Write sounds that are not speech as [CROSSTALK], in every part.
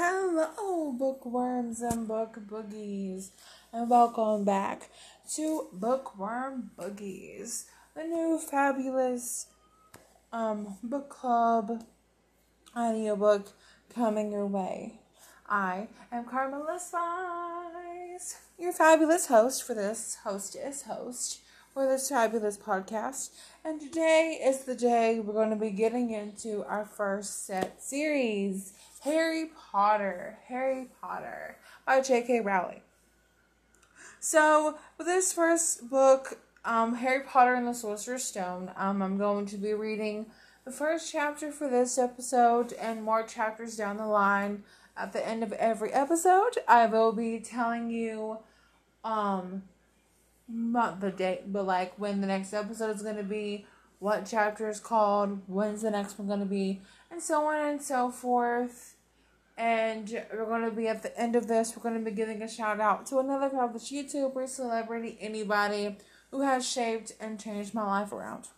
Hello, bookworms and book boogies, and welcome back to Bookworm Boogies, the new fabulous um book club audiobook coming your way. I am Carmela Spice, your fabulous host for this hostess host for this fabulous podcast. And today is the day we're going to be getting into our first set series Harry Potter. Harry Potter by J.K. Rowling. So, with this first book, um, Harry Potter and the Sorcerer's Stone, um, I'm going to be reading the first chapter for this episode and more chapters down the line. At the end of every episode, I will be telling you um not the date, but like when the next episode is going to be, what chapter is called, when's the next one going to be, and so on and so forth. And we're going to be at the end of this, we're going to be giving a shout out to another published YouTuber, celebrity, anybody who has shaped and changed my life around.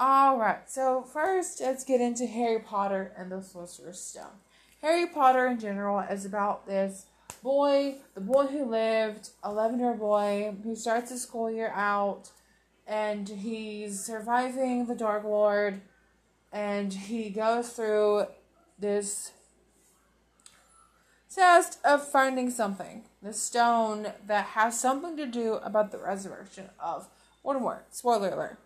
Alright, so first let's get into Harry Potter and the Sorcerer's Stone. Harry Potter in general is about this boy, the boy who lived, 11 year old boy who starts his school year out and he's surviving the Dark Lord and he goes through this test of finding something. The stone that has something to do about the resurrection of Voldemort. Spoiler alert.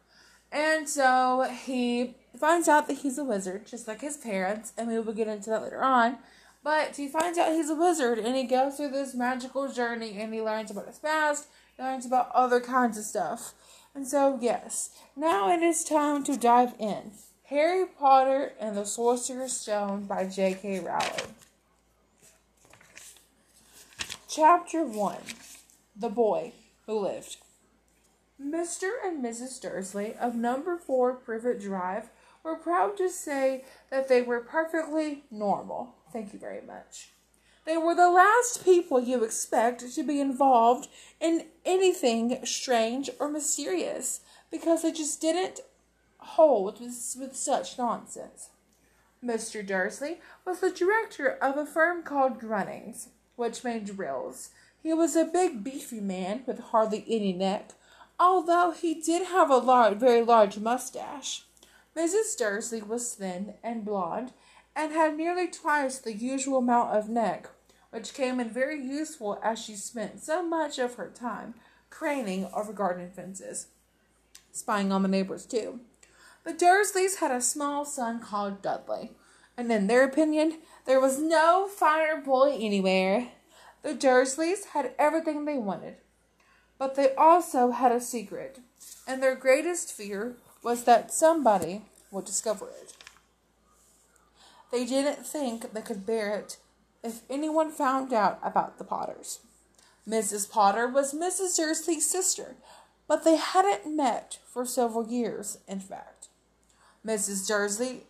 And so he finds out that he's a wizard, just like his parents, and we will get into that later on. But he finds out he's a wizard and he goes through this magical journey and he learns about his past, he learns about other kinds of stuff. And so, yes, now it is time to dive in. Harry Potter and the Sorcerer's Stone by J.K. Rowling. Chapter 1 The Boy Who Lived. Mr. and Mrs. Dursley of number 4 Privet Drive were proud to say that they were perfectly normal. Thank you very much. They were the last people you expect to be involved in anything strange or mysterious because they just didn't hold with, with such nonsense. Mr. Dursley was the director of a firm called Grunnings, which made drills. He was a big, beefy man with hardly any neck, although he did have a large, very large mustache. Mrs. Dursley was thin and blonde and had nearly twice the usual amount of neck, which came in very useful as she spent so much of her time craning over garden fences, spying on the neighbors too. The Dursleys had a small son called Dudley, and in their opinion, there was no finer boy anywhere. The Dursleys had everything they wanted, but they also had a secret, and their greatest fear was that somebody would discover it. They didn't think they could bear it if anyone found out about the Potters. Mrs. Potter was Mrs. Dursley's sister, but they hadn't met for several years, in fact. Mrs. Dursley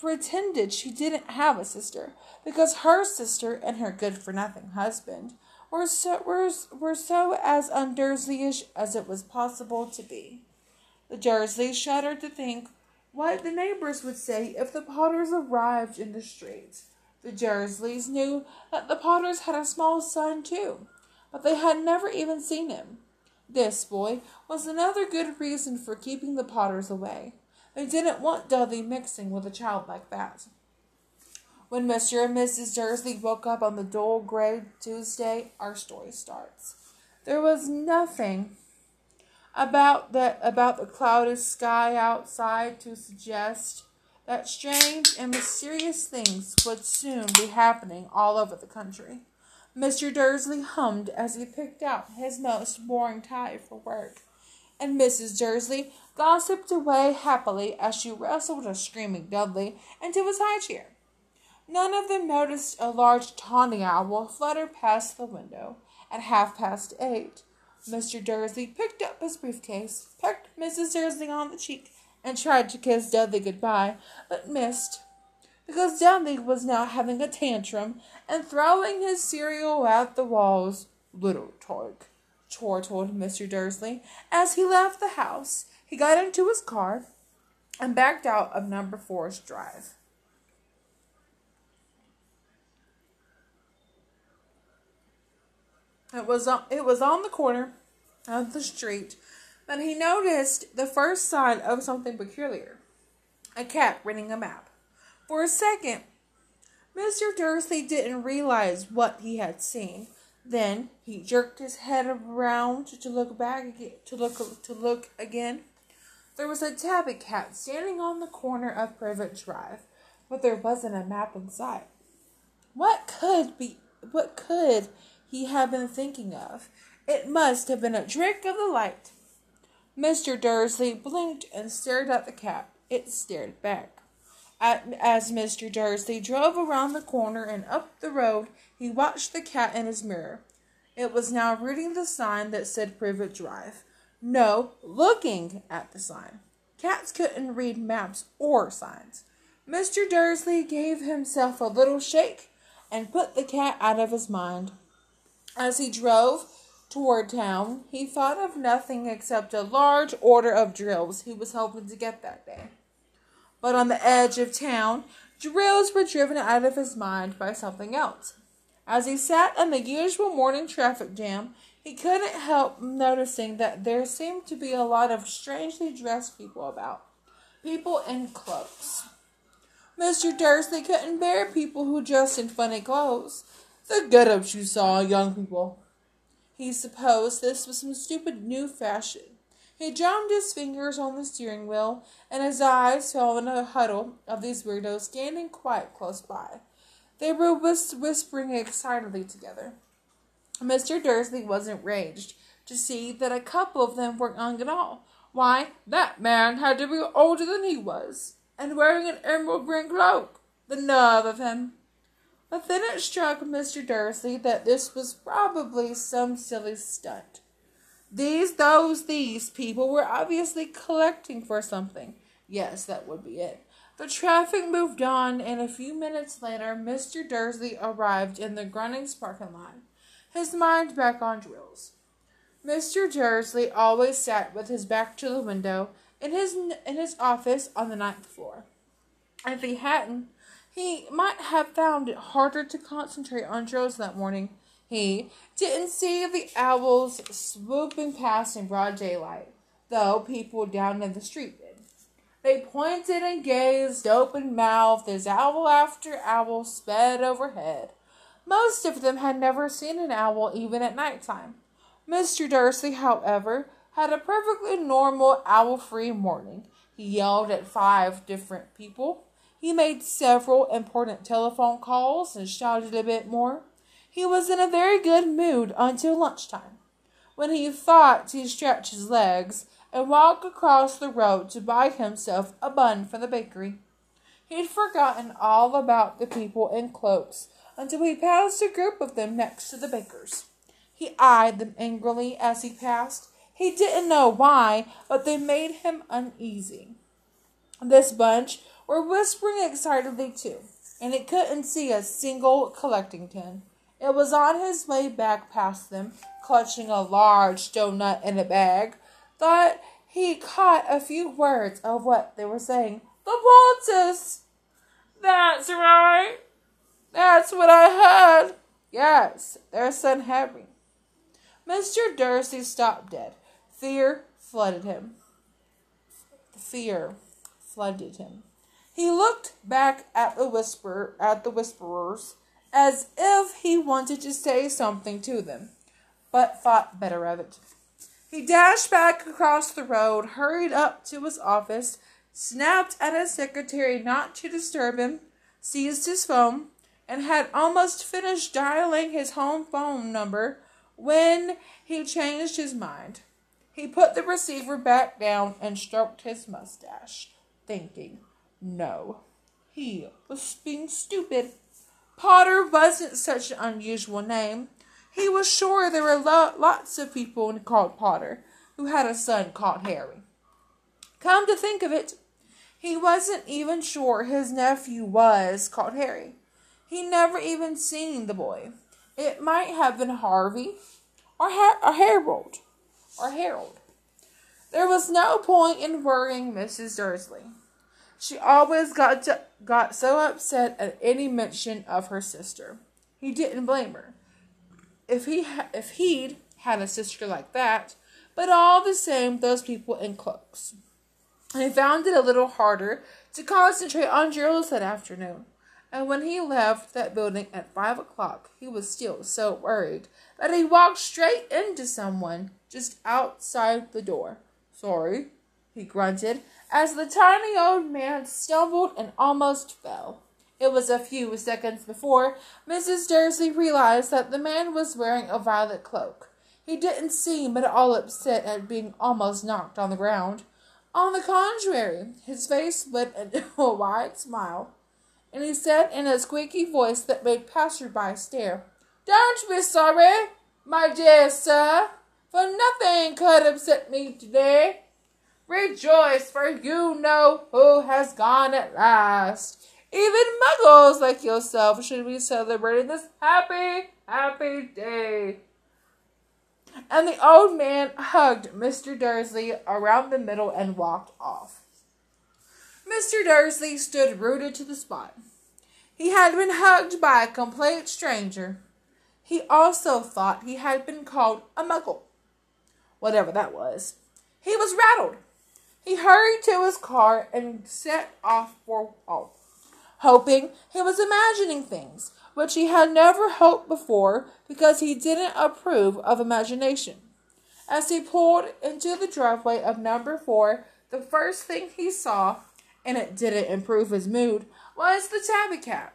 pretended she didn't have a sister because her sister and her good for nothing husband were so, were, were so as undurslyish as it was possible to be. The Dursleys shuddered to think what the neighbors would say if the Potters arrived in the street. The Dursleys knew that the Potters had a small son too, but they had never even seen him. This boy was another good reason for keeping the Potters away. They didn't want Dudley mixing with a child like that. When Mr. and Mrs. Dursley woke up on the dull gray Tuesday, our story starts. There was nothing about the about the clouded sky outside to suggest that strange and mysterious things would soon be happening all over the country. Mr. Dursley hummed as he picked out his most boring tie for work, and Mrs. Dursley gossiped away happily as she wrestled a screaming Dudley into his high chair. None of them noticed a large tawny owl flutter past the window at half past eight Mr. Dursley picked up his briefcase, pecked Mrs. Dursley on the cheek, and tried to kiss Dudley goodbye, but missed, because Dudley was now having a tantrum and throwing his cereal at the walls. Little Tork, chortled Mr. Dursley as he left the house. He got into his car and backed out of number four's drive. It was on, it was on the corner of the street that he noticed the first sign of something peculiar. A cat reading a map. For a second, Mr. Dursley didn't realize what he had seen. Then he jerked his head around to look back to look to look again. There was a tabby cat standing on the corner of Privet Drive, but there wasn't a map in sight. What could be what could he had been thinking of? It must have been a trick of the light. Mr. Dursley blinked and stared at the cat. It stared back. As Mr. Dursley drove around the corner and up the road, he watched the cat in his mirror. It was now reading the sign that said Privet Drive. No, looking at the sign. Cats couldn't read maps or signs. Mr. Dursley gave himself a little shake and put the cat out of his mind. As he drove toward town, he thought of nothing except a large order of drills he was hoping to get that day. But on the edge of town, drills were driven out of his mind by something else. As he sat in the usual morning traffic jam, he couldn't help noticing that there seemed to be a lot of strangely dressed people about. People in cloaks. Mr. Dursley couldn't bear people who dressed in funny clothes. The get ups you saw, young people. He supposed this was some stupid new fashion. He drummed his fingers on the steering wheel, and his eyes fell on a huddle of these weirdos standing quite close by. They were whis- whispering excitedly together. Mr. Dursley was enraged to see that a couple of them weren't young at all. Why, that man had to be older than he was, and wearing an emerald green cloak. The nerve of him! But then it struck Mr. Dursley that this was probably some silly stunt. These, those, these people were obviously collecting for something. Yes, that would be it. The traffic moved on, and a few minutes later, Mr. Dursley arrived in the Grunnings parking lot, his mind back on drills. Mr. Dursley always sat with his back to the window in his in his office on the ninth floor. If he hadn't, he might have found it harder to concentrate on drills that morning. He didn't see the owls swooping past in broad daylight, though people down in the street did. They pointed and gazed open mouthed as owl after owl sped overhead. Most of them had never seen an owl even at night time. Mr. Dursley, however, had a perfectly normal owl free morning. He yelled at five different people he made several important telephone calls and shouted a bit more. He was in a very good mood until lunchtime, when he thought to stretch his legs and walk across the road to buy himself a bun from the bakery. He'd forgotten all about the people in cloaks until he passed a group of them next to the baker's. He eyed them angrily as he passed. He didn't know why, but they made him uneasy. This bunch were whispering excitedly too, and it couldn't see a single collecting tin. It was on his way back past them, clutching a large doughnut in a bag, that he caught a few words of what they were saying. The Waltzes! That's right. That's what I heard. Yes, their son Harry. Mr. Dursley stopped dead. Fear flooded him. Fear flooded him. He looked back at the whisper at the whisperers as if he wanted to say something to them, but thought better of it. He dashed back across the road, hurried up to his office, snapped at his secretary not to disturb him, seized his phone, and had almost finished dialing his home phone number when he changed his mind. He put the receiver back down and stroked his mustache, thinking. No, he was being stupid. Potter wasn't such an unusual name. He was sure there were lo- lots of people called Potter who had a son called Harry. Come to think of it, he wasn't even sure his nephew was called Harry. He never even seen the boy. It might have been Harvey or, ha- or Harold or Harold. There was no point in worrying Mrs. Dursley. She always got to, got so upset at any mention of her sister. He didn't blame her. if he if he'd had a sister like that, but all the same, those people in cloaks. He found it a little harder to concentrate on drills that afternoon. And when he left that building at five o'clock, he was still so worried that he walked straight into someone just outside the door. Sorry, he grunted as the tiny old man stumbled and almost fell. It was a few seconds before Mrs. Dursley realized that the man was wearing a violet cloak. He didn't seem at all upset at being almost knocked on the ground. On the contrary, his face lit into [LAUGHS] a wide smile, and he said in a squeaky voice that made passersby stare, Don't be sorry, my dear sir, for nothing could upset me today. Rejoice, for you know who has gone at last. Even muggles like yourself should be celebrating this happy, happy day. And the old man hugged Mr. Dursley around the middle and walked off. Mr. Dursley stood rooted to the spot. He had been hugged by a complete stranger. He also thought he had been called a muggle, whatever that was. He was rattled. He hurried to his car and set off for home hoping he was imagining things, which he had never hoped before because he didn't approve of imagination. As he pulled into the driveway of number four, the first thing he saw, and it didn't improve his mood, was the tabby cat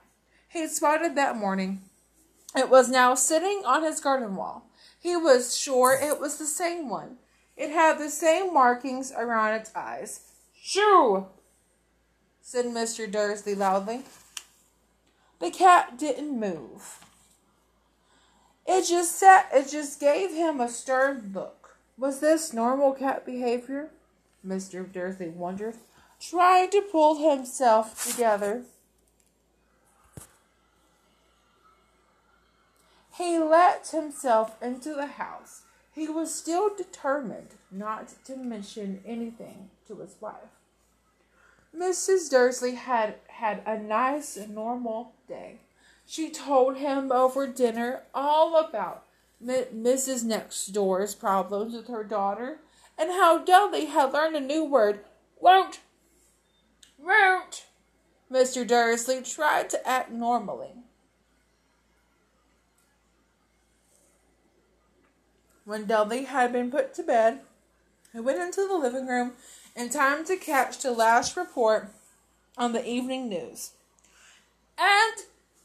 he had spotted that morning. It was now sitting on his garden wall. He was sure it was the same one. It had the same markings around its eyes. Shoo! said Mr. Dursley loudly. The cat didn't move. It just sat it just gave him a stern look. Was this normal cat behavior? Mr. Dursley wondered, trying to pull himself together. He let himself into the house. He was still determined not to mention anything to his wife. Mrs. Dursley had had a nice, normal day. She told him over dinner all about Mrs. Next Door's problems with her daughter and how Dudley had learned a new word, won't. Won't. Mr. Dursley tried to act normally. When Dudley had been put to bed, I went into the living room in time to catch the last report on the evening news. And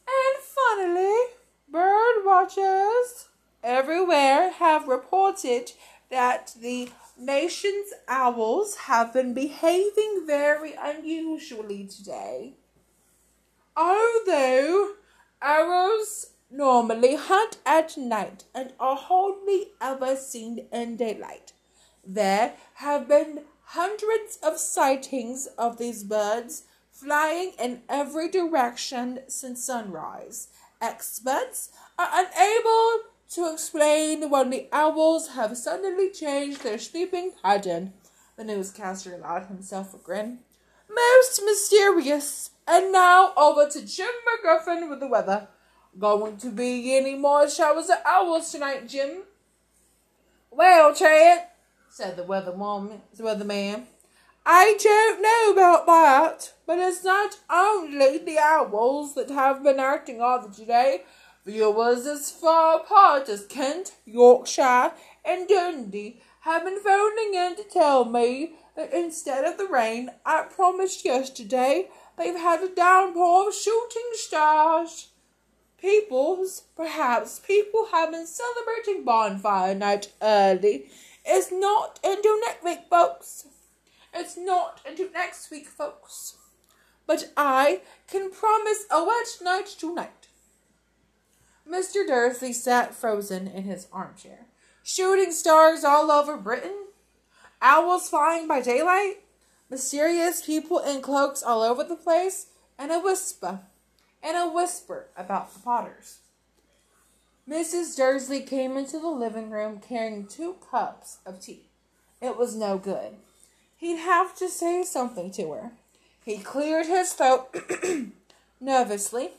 and finally, bird watchers everywhere have reported that the nation's owls have been behaving very unusually today. Although owls normally hunt at night and are hardly ever seen in daylight, there have been hundreds of sightings of these birds flying in every direction since sunrise. Experts are unable to explain when the owls have suddenly changed their sleeping pattern. The newscaster allowed himself a grin. Most mysterious. And now over to Jim McGuffin with the weather. Going to be any more showers of owls tonight, Jim? Well, Chad, said the weatherwoman, the weatherman. I don't know about that, but it's not only the owls that have been acting odd today. Viewers as far apart as Kent, Yorkshire, and Dundee have been phoning in to tell me that instead of the rain I promised yesterday, they've had a downpour of shooting stars. People's, perhaps people have been celebrating bonfire night early it's not until next week, folks. It's not until next week, folks. But I can promise a wet night tonight. Mr. Dursley sat frozen in his armchair. Shooting stars all over Britain? Owls flying by daylight? Mysterious people in cloaks all over the place? And a whisper, and a whisper about the Potters. Mrs. Dursley came into the living room carrying two cups of tea. It was no good. He'd have to say something to her. He cleared his throat [CLEARS THROAT] nervously.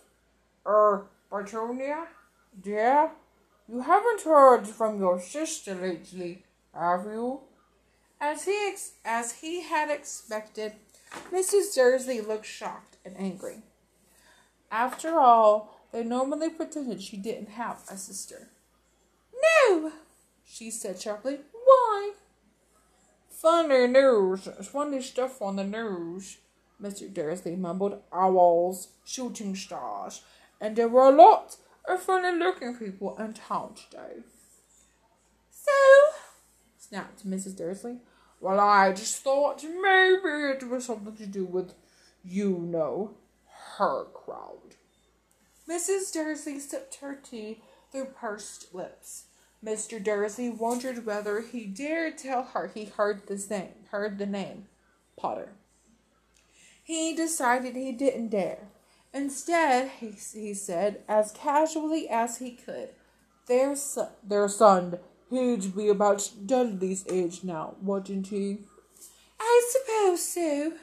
Er, Petunia? Dear? You haven't heard from your sister lately, have you? As he ex- as he had expected, Mrs. Dursley looked shocked and angry. After all, they normally pretended she didn't have a sister. No, she said sharply. Why? Funny news, funny stuff on the news. Mr. Dursley mumbled. Owls, shooting stars, and there were a lot of funny looking people in town today. So, snapped Mrs. Dursley. Well, I just thought maybe it was something to do with, you know, her crowd. Mrs. Dursley sipped her tea through pursed lips. Mr. Dursley wondered whether he dared tell her he heard the name, heard the name, Potter. He decided he didn't dare. Instead, he, he said, as casually as he could, their, their son, he'd be about Dudley's age now, wouldn't he? I suppose so,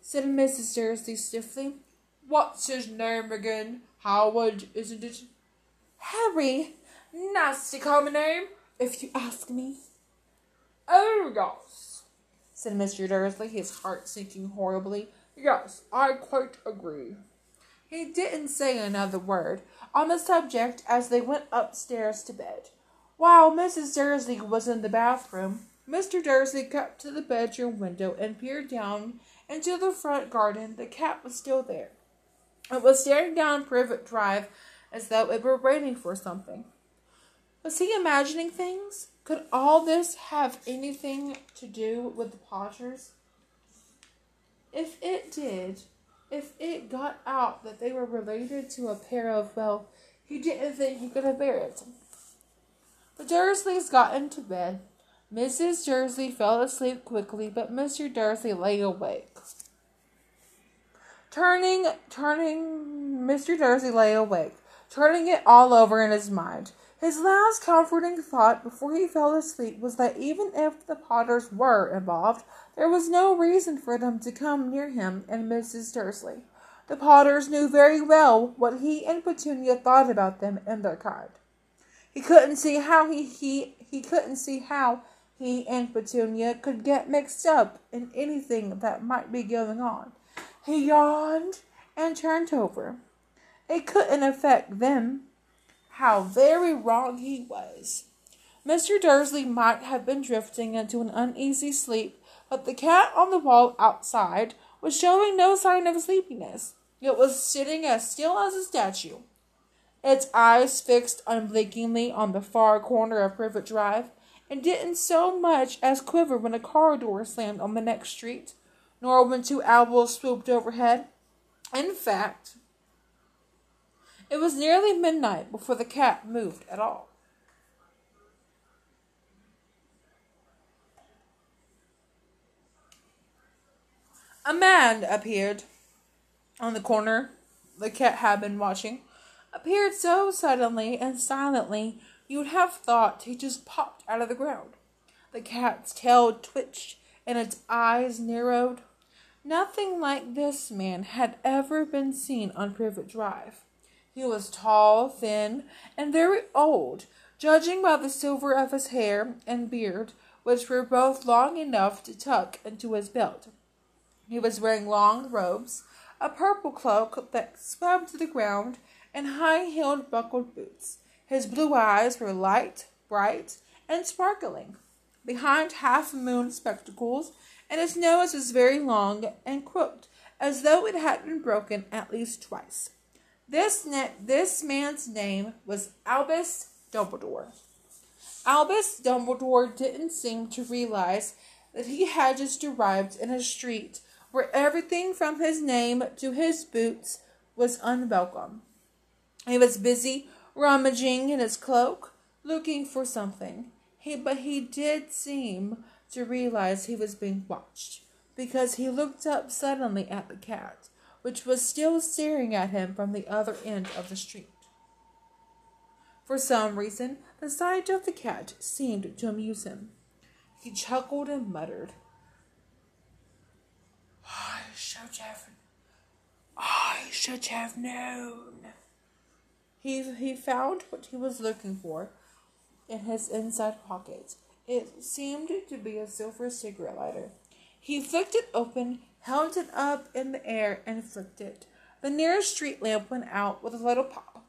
said Mrs. Dursley stiffly. What's his name again? Howard, isn't it? Harry. Nasty common name, if you ask me. Oh, yes, said Mr. Dursley, his heart sinking horribly. Yes, I quite agree. He didn't say another word on the subject as they went upstairs to bed. While Mrs. Dursley was in the bathroom, Mr. Dursley crept to the bedroom window and peered down into the front garden. The cat was still there. It was staring down Privet Drive as though it were waiting for something. Was he imagining things? Could all this have anything to do with the Potters? If it did, if it got out that they were related to a pair of, well, he didn't think he could have bear it. The Dursleys got into bed. Mrs. Dursley fell asleep quickly, but Mr. Dursley lay awake. Turning, turning, Mr. Dursley lay awake, turning it all over in his mind. His last comforting thought before he fell asleep was that even if the Potters were involved, there was no reason for them to come near him and Mrs. Dursley. The Potters knew very well what he and Petunia thought about them and their kind. He couldn't see how he, he he couldn't see how he and Petunia could get mixed up in anything that might be going on. He yawned and turned over. It couldn't affect them. How very wrong he was. Mr. Dursley might have been drifting into an uneasy sleep, but the cat on the wall outside was showing no sign of sleepiness. It was sitting as still as a statue, its eyes fixed unblinkingly on the far corner of Privet Drive, and didn't so much as quiver when a car door slammed on the next street, nor when two owls swooped overhead. In fact, it was nearly midnight before the cat moved at all. A man appeared on the corner the cat had been watching. Appeared so suddenly and silently you'd have thought he just popped out of the ground. The cat's tail twitched and its eyes narrowed. Nothing like this man had ever been seen on Privet Drive. He was tall, thin, and very old, judging by the silver of his hair and beard, which were both long enough to tuck into his belt. He was wearing long robes, a purple cloak that swept to the ground, and high heeled buckled boots. His blue eyes were light, bright, and sparkling, behind half moon spectacles, and his nose was very long and crooked, as though it had been broken at least twice. This, ne- this man's name was Albus Dumbledore. Albus Dumbledore didn't seem to realize that he had just arrived in a street where everything from his name to his boots was unwelcome. He was busy rummaging in his cloak, looking for something. He, but he did seem to realize he was being watched because he looked up suddenly at the cat which was still staring at him from the other end of the street. For some reason, the sight of the cat seemed to amuse him. He chuckled and muttered, I should have, I should have known. He, he found what he was looking for in his inside pocket. It seemed to be a silver cigarette lighter. He flicked it open, held it up in the air, and flicked it. The nearest street lamp went out with a little pop.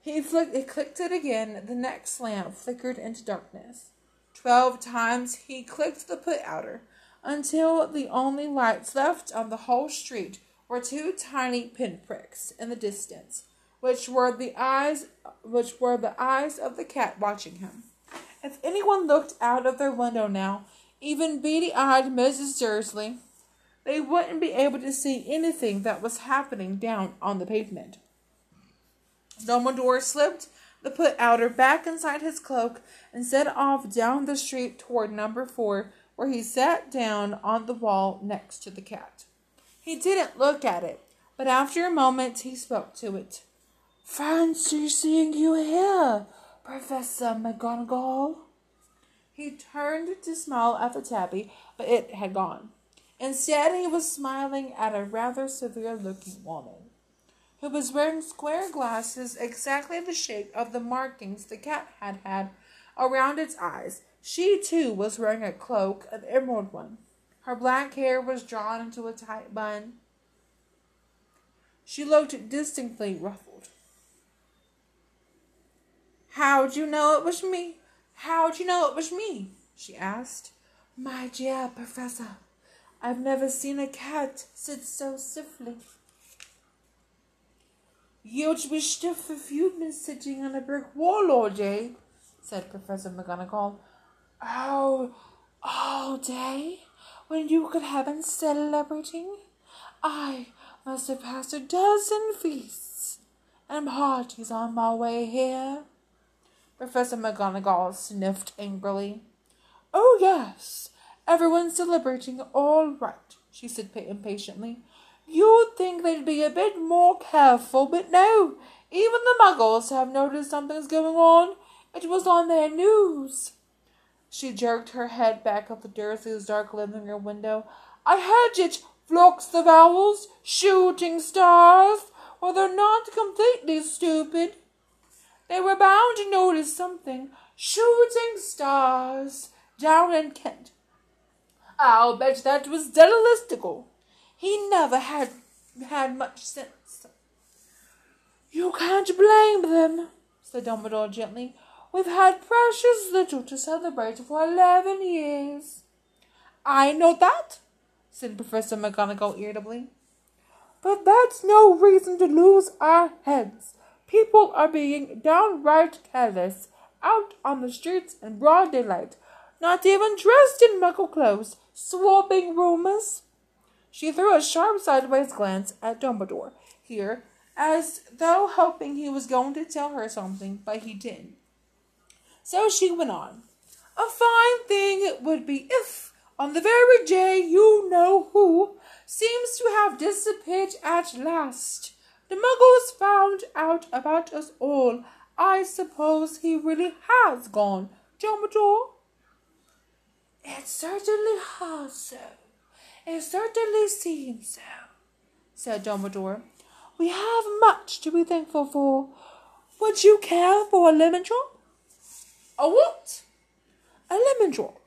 He flicked, he clicked it again. The next lamp flickered into darkness. Twelve times he clicked the put outer until the only lights left on the whole street were two tiny pinpricks in the distance, which were the eyes which were the eyes of the cat watching him. If anyone looked out of their window now, even beady eyed Mrs. Dursley, they wouldn't be able to see anything that was happening down on the pavement. Dumbledore slipped the put outer back inside his cloak and set off down the street toward number four, where he sat down on the wall next to the cat. He didn't look at it, but after a moment he spoke to it. Fancy seeing you here, Professor McGonagall. He turned to smile at the tabby, but it had gone. Instead, he was smiling at a rather severe looking woman who was wearing square glasses exactly the shape of the markings the cat had had around its eyes. She, too, was wearing a cloak, an emerald one. Her black hair was drawn into a tight bun. She looked distinctly ruffled. How'd you know it was me? How'd you know it was me? she asked. My dear Professor, I've never seen a cat sit so stiffly. You'd be stiff if you'd been sitting on a brick wall all day, said Professor McGonagall. Oh, all day? When you could have been celebrating? I must have passed a dozen feasts and parties on my way here. Professor McGonagall sniffed angrily. Oh, yes, everyone's celebrating all right, she said impatiently. You'd think they'd be a bit more careful, but no, even the muggles have noticed something's going on. It was on their news. She jerked her head back up the Dursley's dark living room window. I heard it, flocks of owls, shooting stars. Well, they're not completely stupid. They were bound to notice something. Shooting stars down in Kent. I'll bet that was Listicle. He never had had much sense. You can't blame them, said Dumbledore gently. We've had precious little to celebrate for eleven years. I know that, said Professor McGonagall irritably. But that's no reason to lose our heads. People are being downright careless out on the streets in broad daylight, not even dressed in muggle clothes, swapping rumors. She threw a sharp sideways glance at Dumbledore here, as though hoping he was going to tell her something, but he didn't. So she went on. A fine thing it would be if, on the very day you know who seems to have disappeared at last, the muggles found out about us all. I suppose he really has gone, Dumbledore. It certainly has so. It certainly seems so, said Dumbledore. We have much to be thankful for. Would you care for a lemon drop? A what? A lemon drop.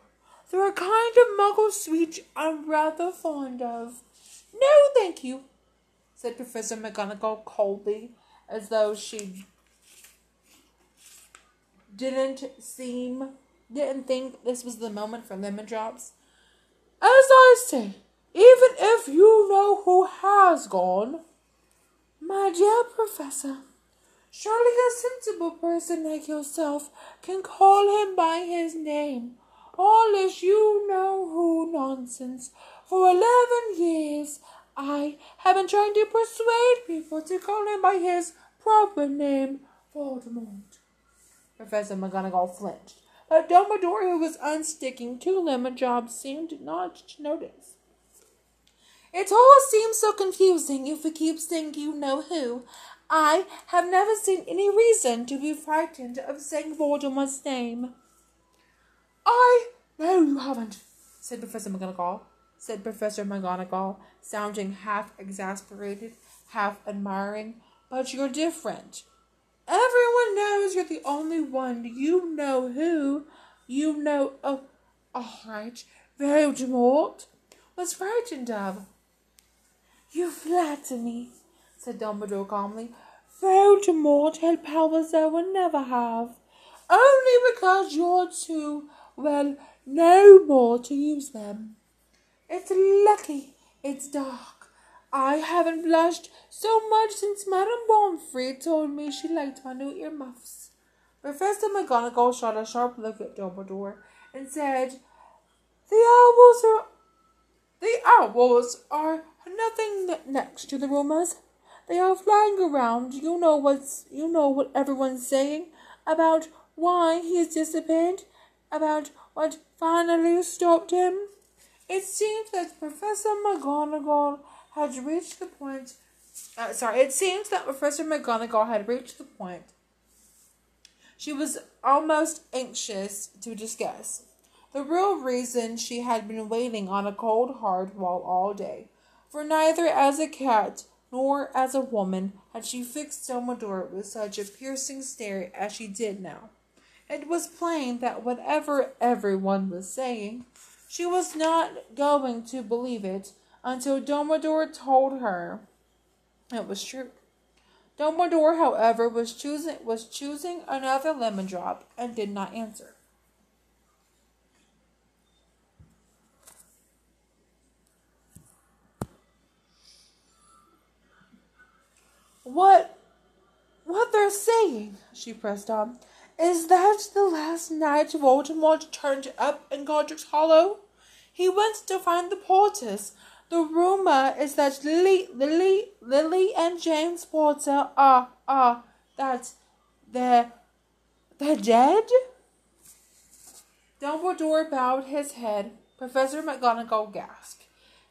They're a kind of muggle sweet I'm rather fond of. No, thank you, said Professor McGonagall coldly, as though she didn't seem didn't think this was the moment for lemon drops. As I say, even if you know who has gone, my dear Professor, surely a sensible person like yourself can call him by his name. All this you know who nonsense. For eleven years I have been trying to persuade people to call him by his proper name, Voldemort. Professor McGonagall flinched, but Dumbledore, who was unsticking two lemon drops, seemed not to notice. It all seems so confusing if we keep saying you know who. I have never seen any reason to be frightened of saying Voldemort's name. I know you haven't, said Professor McGonagall. Said Professor McGonagall, sounding half exasperated, half admiring. But you're different. Everyone knows you're the only one. You know who. You know. Oh, all right. Voldemort was frightened of. You flatter me, said Dumbledore calmly. Voldemort had powers I will never have. Only because you're too, well, no more to use them. It's lucky it's dark. I haven't blushed so much since Madame Pomfrey told me she liked my new earmuffs. Professor McGonagall shot a sharp look at Dumbledore and said, The owls are the owls are nothing next to the rumors. They are flying around. You know what's you know what everyone's saying about why he has disappeared, about what finally stopped him. It seems that Professor McGonagall had reached the point. Uh, sorry, it seems that Professor McGonagall had reached the point she was almost anxious to discuss. The real reason she had been waiting on a cold, hard wall all day. For neither as a cat nor as a woman had she fixed Dumbledore with such a piercing stare as she did now. It was plain that whatever everyone was saying, she was not going to believe it until Dumbledore told her it was true. Dumbledore, however, was choosing was choosing another lemon drop and did not answer. What what they're saying, she pressed on, is that the last night Voldemort turned up in Godric's Hollow? He went to find the Potters. The rumor is that Lily, Lily, Lily, and James Potter are are that they're they're dead. Dumbledore bowed his head. Professor McGonagall gasped.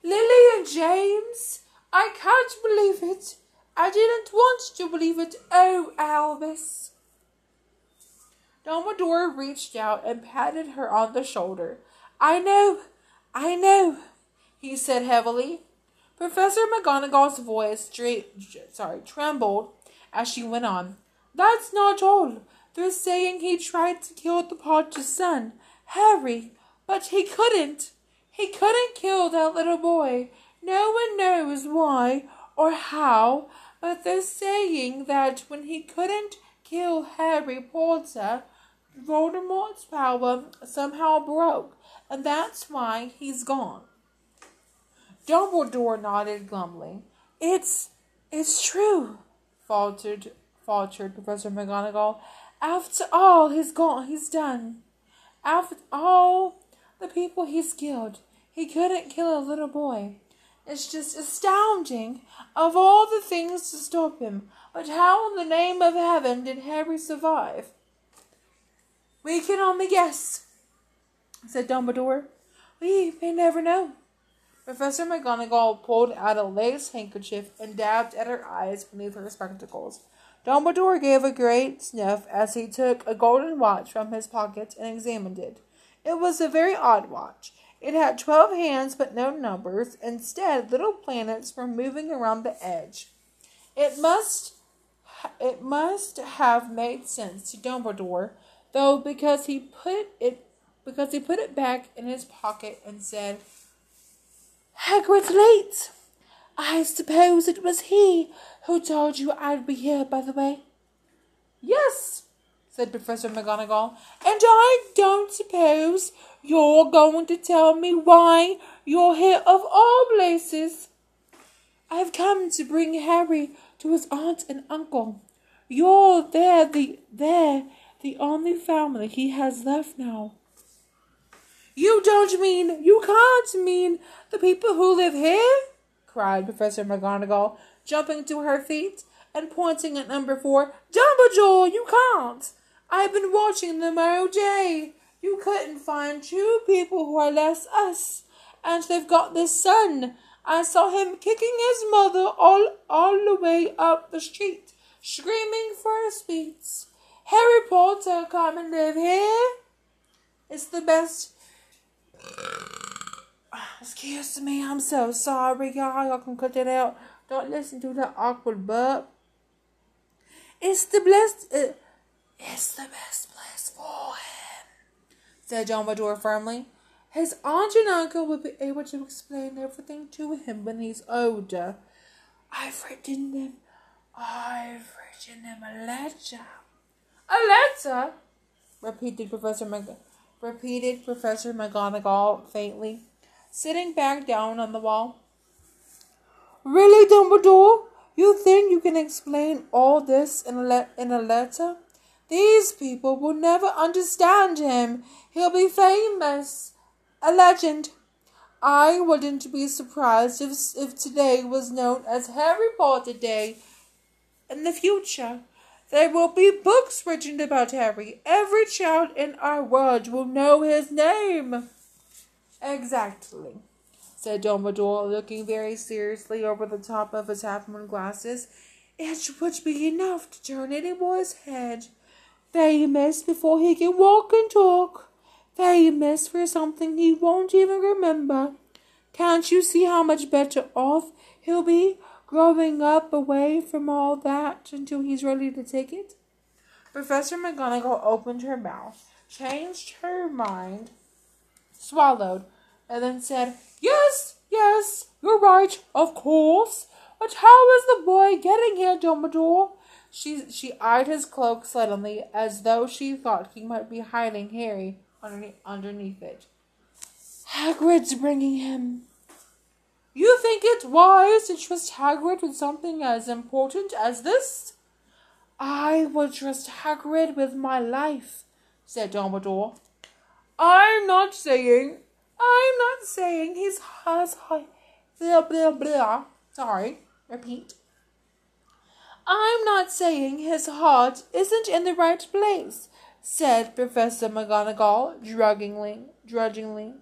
Lily and James? I can't believe it. I didn't want to believe it. Oh, Albus. Dumbledore reached out and patted her on the shoulder. I know, I know, he said heavily. Professor McGonagall's voice sorry, trembled as she went on. That's not all. They're saying he tried to kill the Potter's son, Harry, but he couldn't. He couldn't kill that little boy. No one knows why or how, but they're saying that when he couldn't kill Harry Potter, Voldemort's power somehow broke, and that's why he's gone. Dumbledore nodded glumly. It's it's true, faltered faltered Professor McGonagall. After all he's gone he's done. After all the people he's killed, he couldn't kill a little boy. It's just astounding of all the things to stop him. But how in the name of heaven did Harry survive? We can only guess, said Dumbledore. We may never know. Professor McGonagall pulled out a lace handkerchief and dabbed at her eyes beneath her spectacles. Dumbledore gave a great sniff as he took a golden watch from his pocket and examined it. It was a very odd watch. It had twelve hands but no numbers. Instead, little planets were moving around the edge. It must it must have made sense to Dumbledore, though, because he put it because he put it back in his pocket and said, "Hagrid's late. I suppose it was he who told you I'd be here, by the way." Yes, said Professor McGonagall, and I don't suppose you're going to tell me why you're here of all places. I've come to bring Harry to his aunt and uncle. You're there, the there, the only family he has left now. You don't mean, you can't mean the people who live here? cried Professor McGonagall, jumping to her feet and pointing at number four. Dumbledore, you can't. I've been watching them all day. You couldn't find two people who are less us, and they've got this son. I saw him kicking his mother all all the way up the street, screaming for sweets. Harry Potter, come and live here. It's the best. [SIGHS] Excuse me, I'm so sorry, y'all. Y'all can cut it out. Don't listen to that awkward burp. It's the best. Uh, it's the best place for him," said Dumbledore firmly. His aunt and uncle will be able to explain everything to him when he's older. I've written them. I've written them a letter. A letter? repeated Professor Mag- repeated Professor McGonagall faintly, sitting back down on the wall. Really, Dumbledore? You think you can explain all this in a, le- in a letter? These people will never understand him. He'll be famous a legend. I wouldn't be surprised if, if today was known as Harry Potter Day. In the future, there will be books written about Harry. Every child in our world will know his name. Exactly, said Dumbledore, looking very seriously over the top of his half-moon glasses. It would be enough to turn any boy's head. Famous before he can walk and talk famous for something he won't even remember. Can't you see how much better off he'll be growing up away from all that until he's ready to take it? Professor McGonagall opened her mouth, changed her mind, swallowed, and then said, Yes, yes, you're right, of course. But how is the boy getting here, Dumbledore? She she eyed his cloak suddenly, as though she thought he might be hiding Harry underneath, underneath it. Hagrid's bringing him. You think it wise to trust Hagrid with something as important as this? I would trust Hagrid with my life, said Dumbledore. I'm not saying, I'm not saying his has blah blah blah. Sorry, repeat. I'm not saying his heart isn't in the right place said Professor McGonagall drudgingly, drudgingly.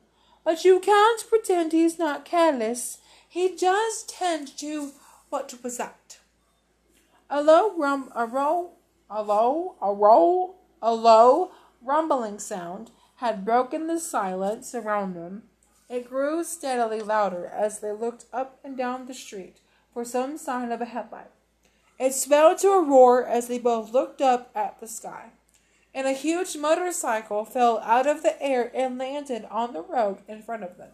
But you can't pretend he's not careless. He does tend to. What was that? A low rum, a roll, a low, a roll, a low rumbling sound had broken the silence around them. It grew steadily louder as they looked up and down the street for some sign of a headlight. It swelled to a roar as they both looked up at the sky and a huge motorcycle fell out of the air and landed on the road in front of them.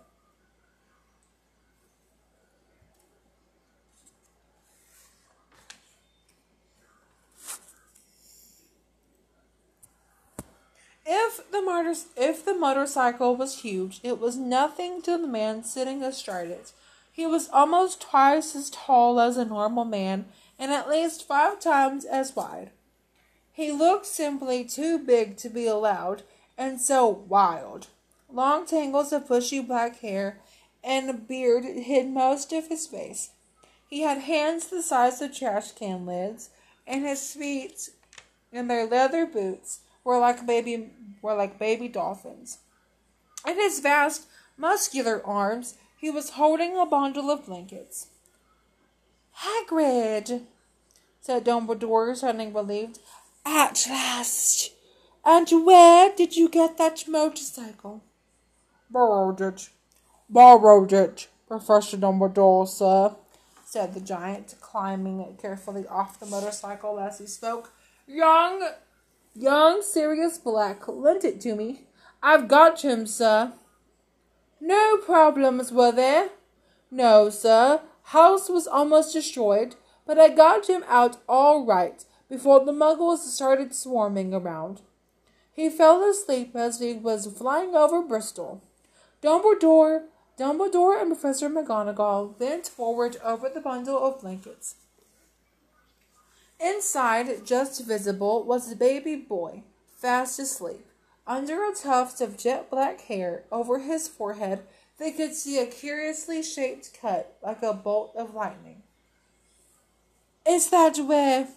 If the motor, if the motorcycle was huge, it was nothing to the man sitting astride it. He was almost twice as tall as a normal man and at least five times as wide. He looked simply too big to be allowed, and so wild. Long tangles of bushy black hair and a beard hid most of his face. He had hands the size of trash can lids, and his feet, in their leather boots, were like baby were like baby dolphins. In his vast, muscular arms, he was holding a bundle of blankets. Hagrid, said Dumbledore, sounding relieved. At last. And where did you get that motorcycle? Borrowed it. Borrowed it, Professor Dumbledore, sir, said the giant, climbing carefully off the motorcycle as he spoke. Young, young Sirius Black lent it to me. I've got him, sir. No problems, were there? No, sir. House was almost destroyed, but I got him out all right before the muggles started swarming around. He fell asleep as he was flying over Bristol. Dumbledore, Dumbledore and Professor McGonagall leaned forward over the bundle of blankets. Inside, just visible, was the baby boy, fast asleep. Under a tuft of jet black hair over his forehead, they could see a curiously shaped cut like a bolt of lightning. Is that where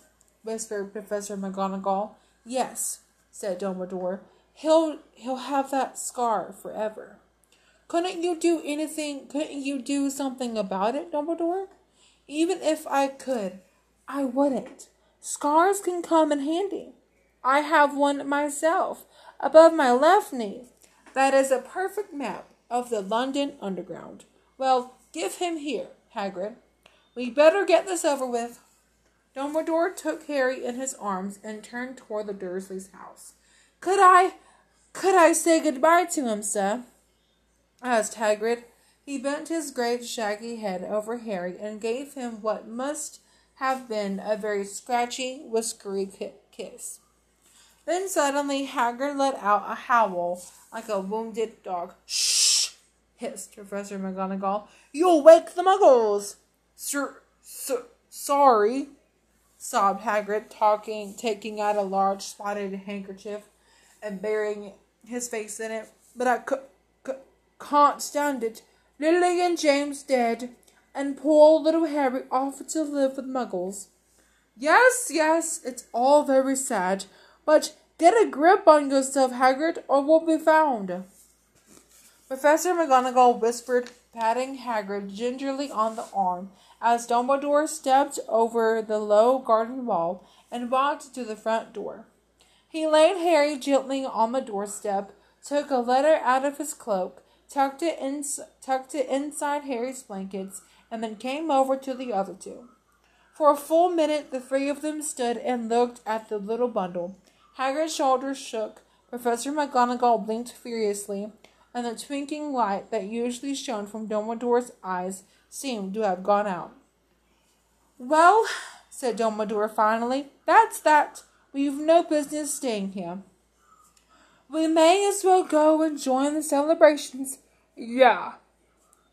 whispered Professor McGonagall. Yes, said Dumbledore. He'll he'll have that scar forever. Couldn't you do anything couldn't you do something about it, Dumbledore? Even if I could, I wouldn't. Scars can come in handy. I have one myself, above my left knee. That is a perfect map of the London Underground. Well, give him here, Hagrid. We better get this over with. Dumbledore took Harry in his arms and turned toward the Dursleys' house. Could I, could I say goodbye to him, sir? asked Hagrid. He bent his great shaggy head over Harry and gave him what must have been a very scratchy, whiskery kiss. Then suddenly Hagrid let out a howl like a wounded dog. Shh! hissed Professor McGonagall. You'll wake the muggles! Sir, sir, sorry, sobbed Hagrid, talking, taking out a large spotted handkerchief and burying his face in it. But I c- c- can't stand it. Lily and James dead, and poor little Harry off to live with muggles. Yes, yes, it's all very sad, but get a grip on yourself, Hagrid, or we'll be found. Professor McGonagall whispered, patting Hagrid gingerly on the arm as Dumbledore stepped over the low garden wall and walked to the front door. He laid Harry gently on the doorstep, took a letter out of his cloak, tucked it, in, tucked it inside Harry's blankets, and then came over to the other two. For a full minute, the three of them stood and looked at the little bundle. Hagrid's shoulders shook. Professor McGonagall blinked furiously, and the twinkling light that usually shone from Dumbledore's eyes seemed to have gone out. Well, said Dumbledore finally, that's that. We've no business staying here. We may as well go and join the celebrations. Yeah,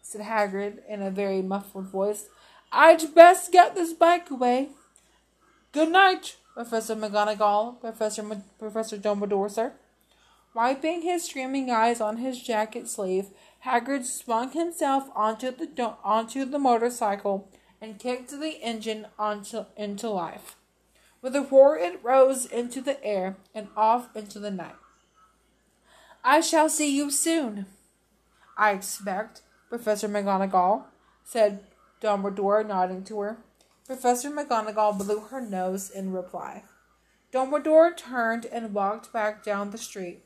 said Hagrid in a very muffled voice. I'd best get this bike away. Good night, Professor McGonagall, Professor M- Professor Dumbledore, sir. Wiping his streaming eyes on his jacket sleeve, Hagrid swung himself onto the onto the motorcycle and kicked the engine onto into life. With a roar, it rose into the air and off into the night. I shall see you soon. I expect, Professor McGonagall, said Dumbledore, nodding to her. Professor McGonagall blew her nose in reply. Dumbledore turned and walked back down the street.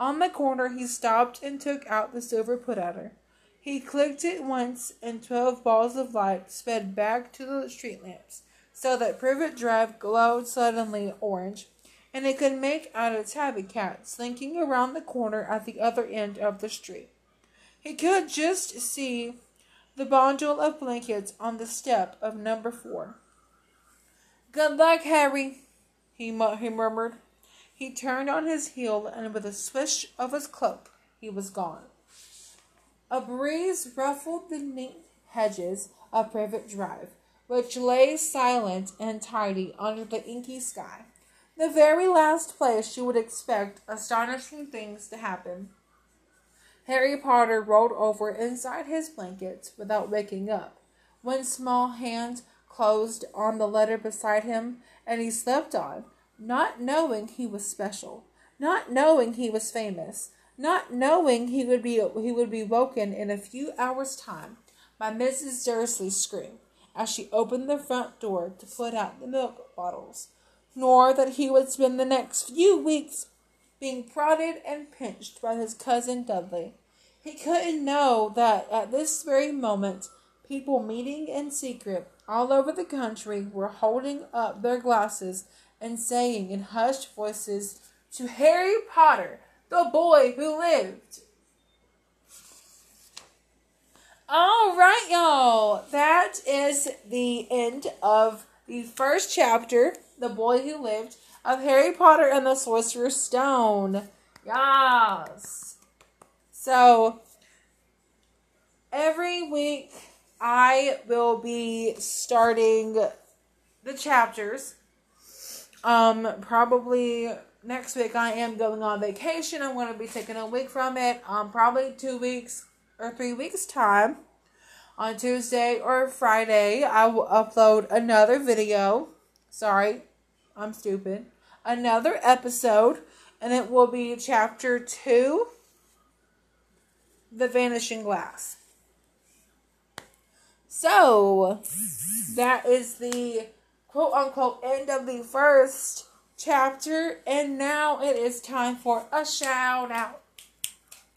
On the corner, he stopped and took out the silver putter. He clicked it once, and twelve balls of light sped back to the street lamps, so that Privet Drive glowed suddenly orange, and he could make out a tabby cat slinking around the corner at the other end of the street. He could just see the bundle of blankets on the step of number four. Good luck, Harry, he, mu- he murmured. He turned on his heel, and with a swish of his cloak, he was gone. A breeze ruffled the neat hedges of Privet Drive, which lay silent and tidy under the inky sky, the very last place you would expect astonishing things to happen. Harry Potter rolled over inside his blankets without waking up. One small hand closed on the letter beside him, and he slept on, not knowing he was special, not knowing he was famous, not knowing he would be he would be woken in a few hours' time by Mrs. Dursley's scream as she opened the front door to put out the milk bottles, nor that he would spend the next few weeks being prodded and pinched by his cousin Dudley. He couldn't know that at this very moment people meeting in secret all over the country were holding up their glasses and saying in hushed voices to Harry Potter, the boy who lived. All right, y'all. That is the end of the first chapter, The Boy Who Lived, of Harry Potter and the Sorcerer's Stone. Yes. So, every week I will be starting the chapters um, probably next week I am going on vacation. I'm going to be taking a week from it. Um, probably two weeks or three weeks time. On Tuesday or Friday, I will upload another video. Sorry, I'm stupid. Another episode, and it will be chapter two The Vanishing Glass. So, that is the quote unquote end of the first chapter, and now it is time for a shout out.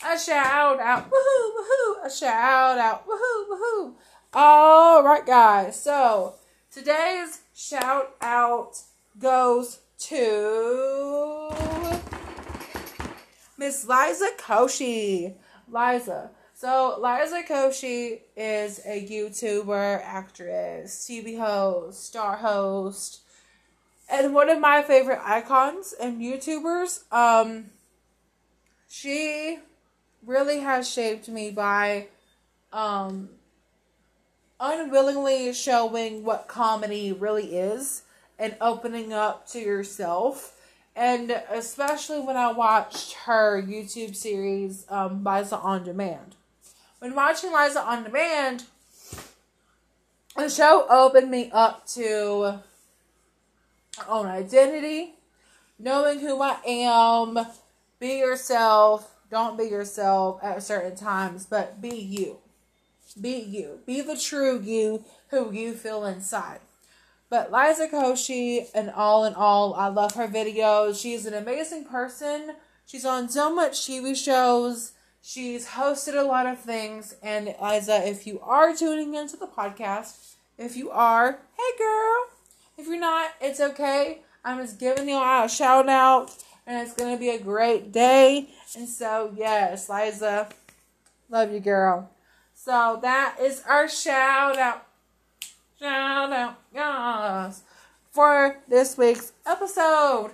A shout out. Woohoo, woohoo. A shout out. Woohoo, woohoo. All right, guys. So, Today's shout out goes to Miss Liza Koshy. Liza. So Liza Koshy is a YouTuber, actress, TV host, star host, and one of my favorite icons and YouTubers. Um, she really has shaped me by um, unwillingly showing what comedy really is and opening up to yourself. And especially when I watched her YouTube series, um, Liza On Demand. When watching Liza On Demand, the show opened me up to my own identity, knowing who I am, be yourself, don't be yourself at certain times, but be you. Be you. Be the true you who you feel inside. But Liza Koshy, and all in all, I love her videos. She's an amazing person. She's on so much TV shows. She's hosted a lot of things. And Liza, if you are tuning into the podcast, if you are, hey girl. If you're not, it's okay. I'm just giving you a shout out. And it's to be a great day. And so, yes, Liza, love you, girl. So that is our shout out. Shout out, yes, for this week's episode.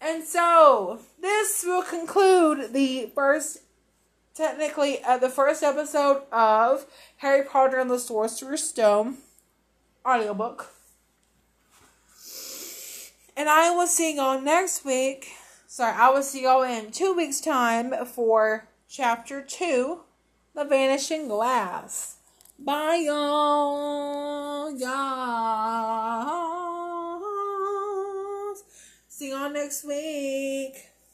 And so this will conclude the first, technically, the first episode of Harry Potter and the Sorcerer's Stone audiobook. And I will see y'all next week. Sorry, I will see y'all in two weeks' time for chapter two the Vanishing Glass. Bye, y'all. Y'all. See y'all next week.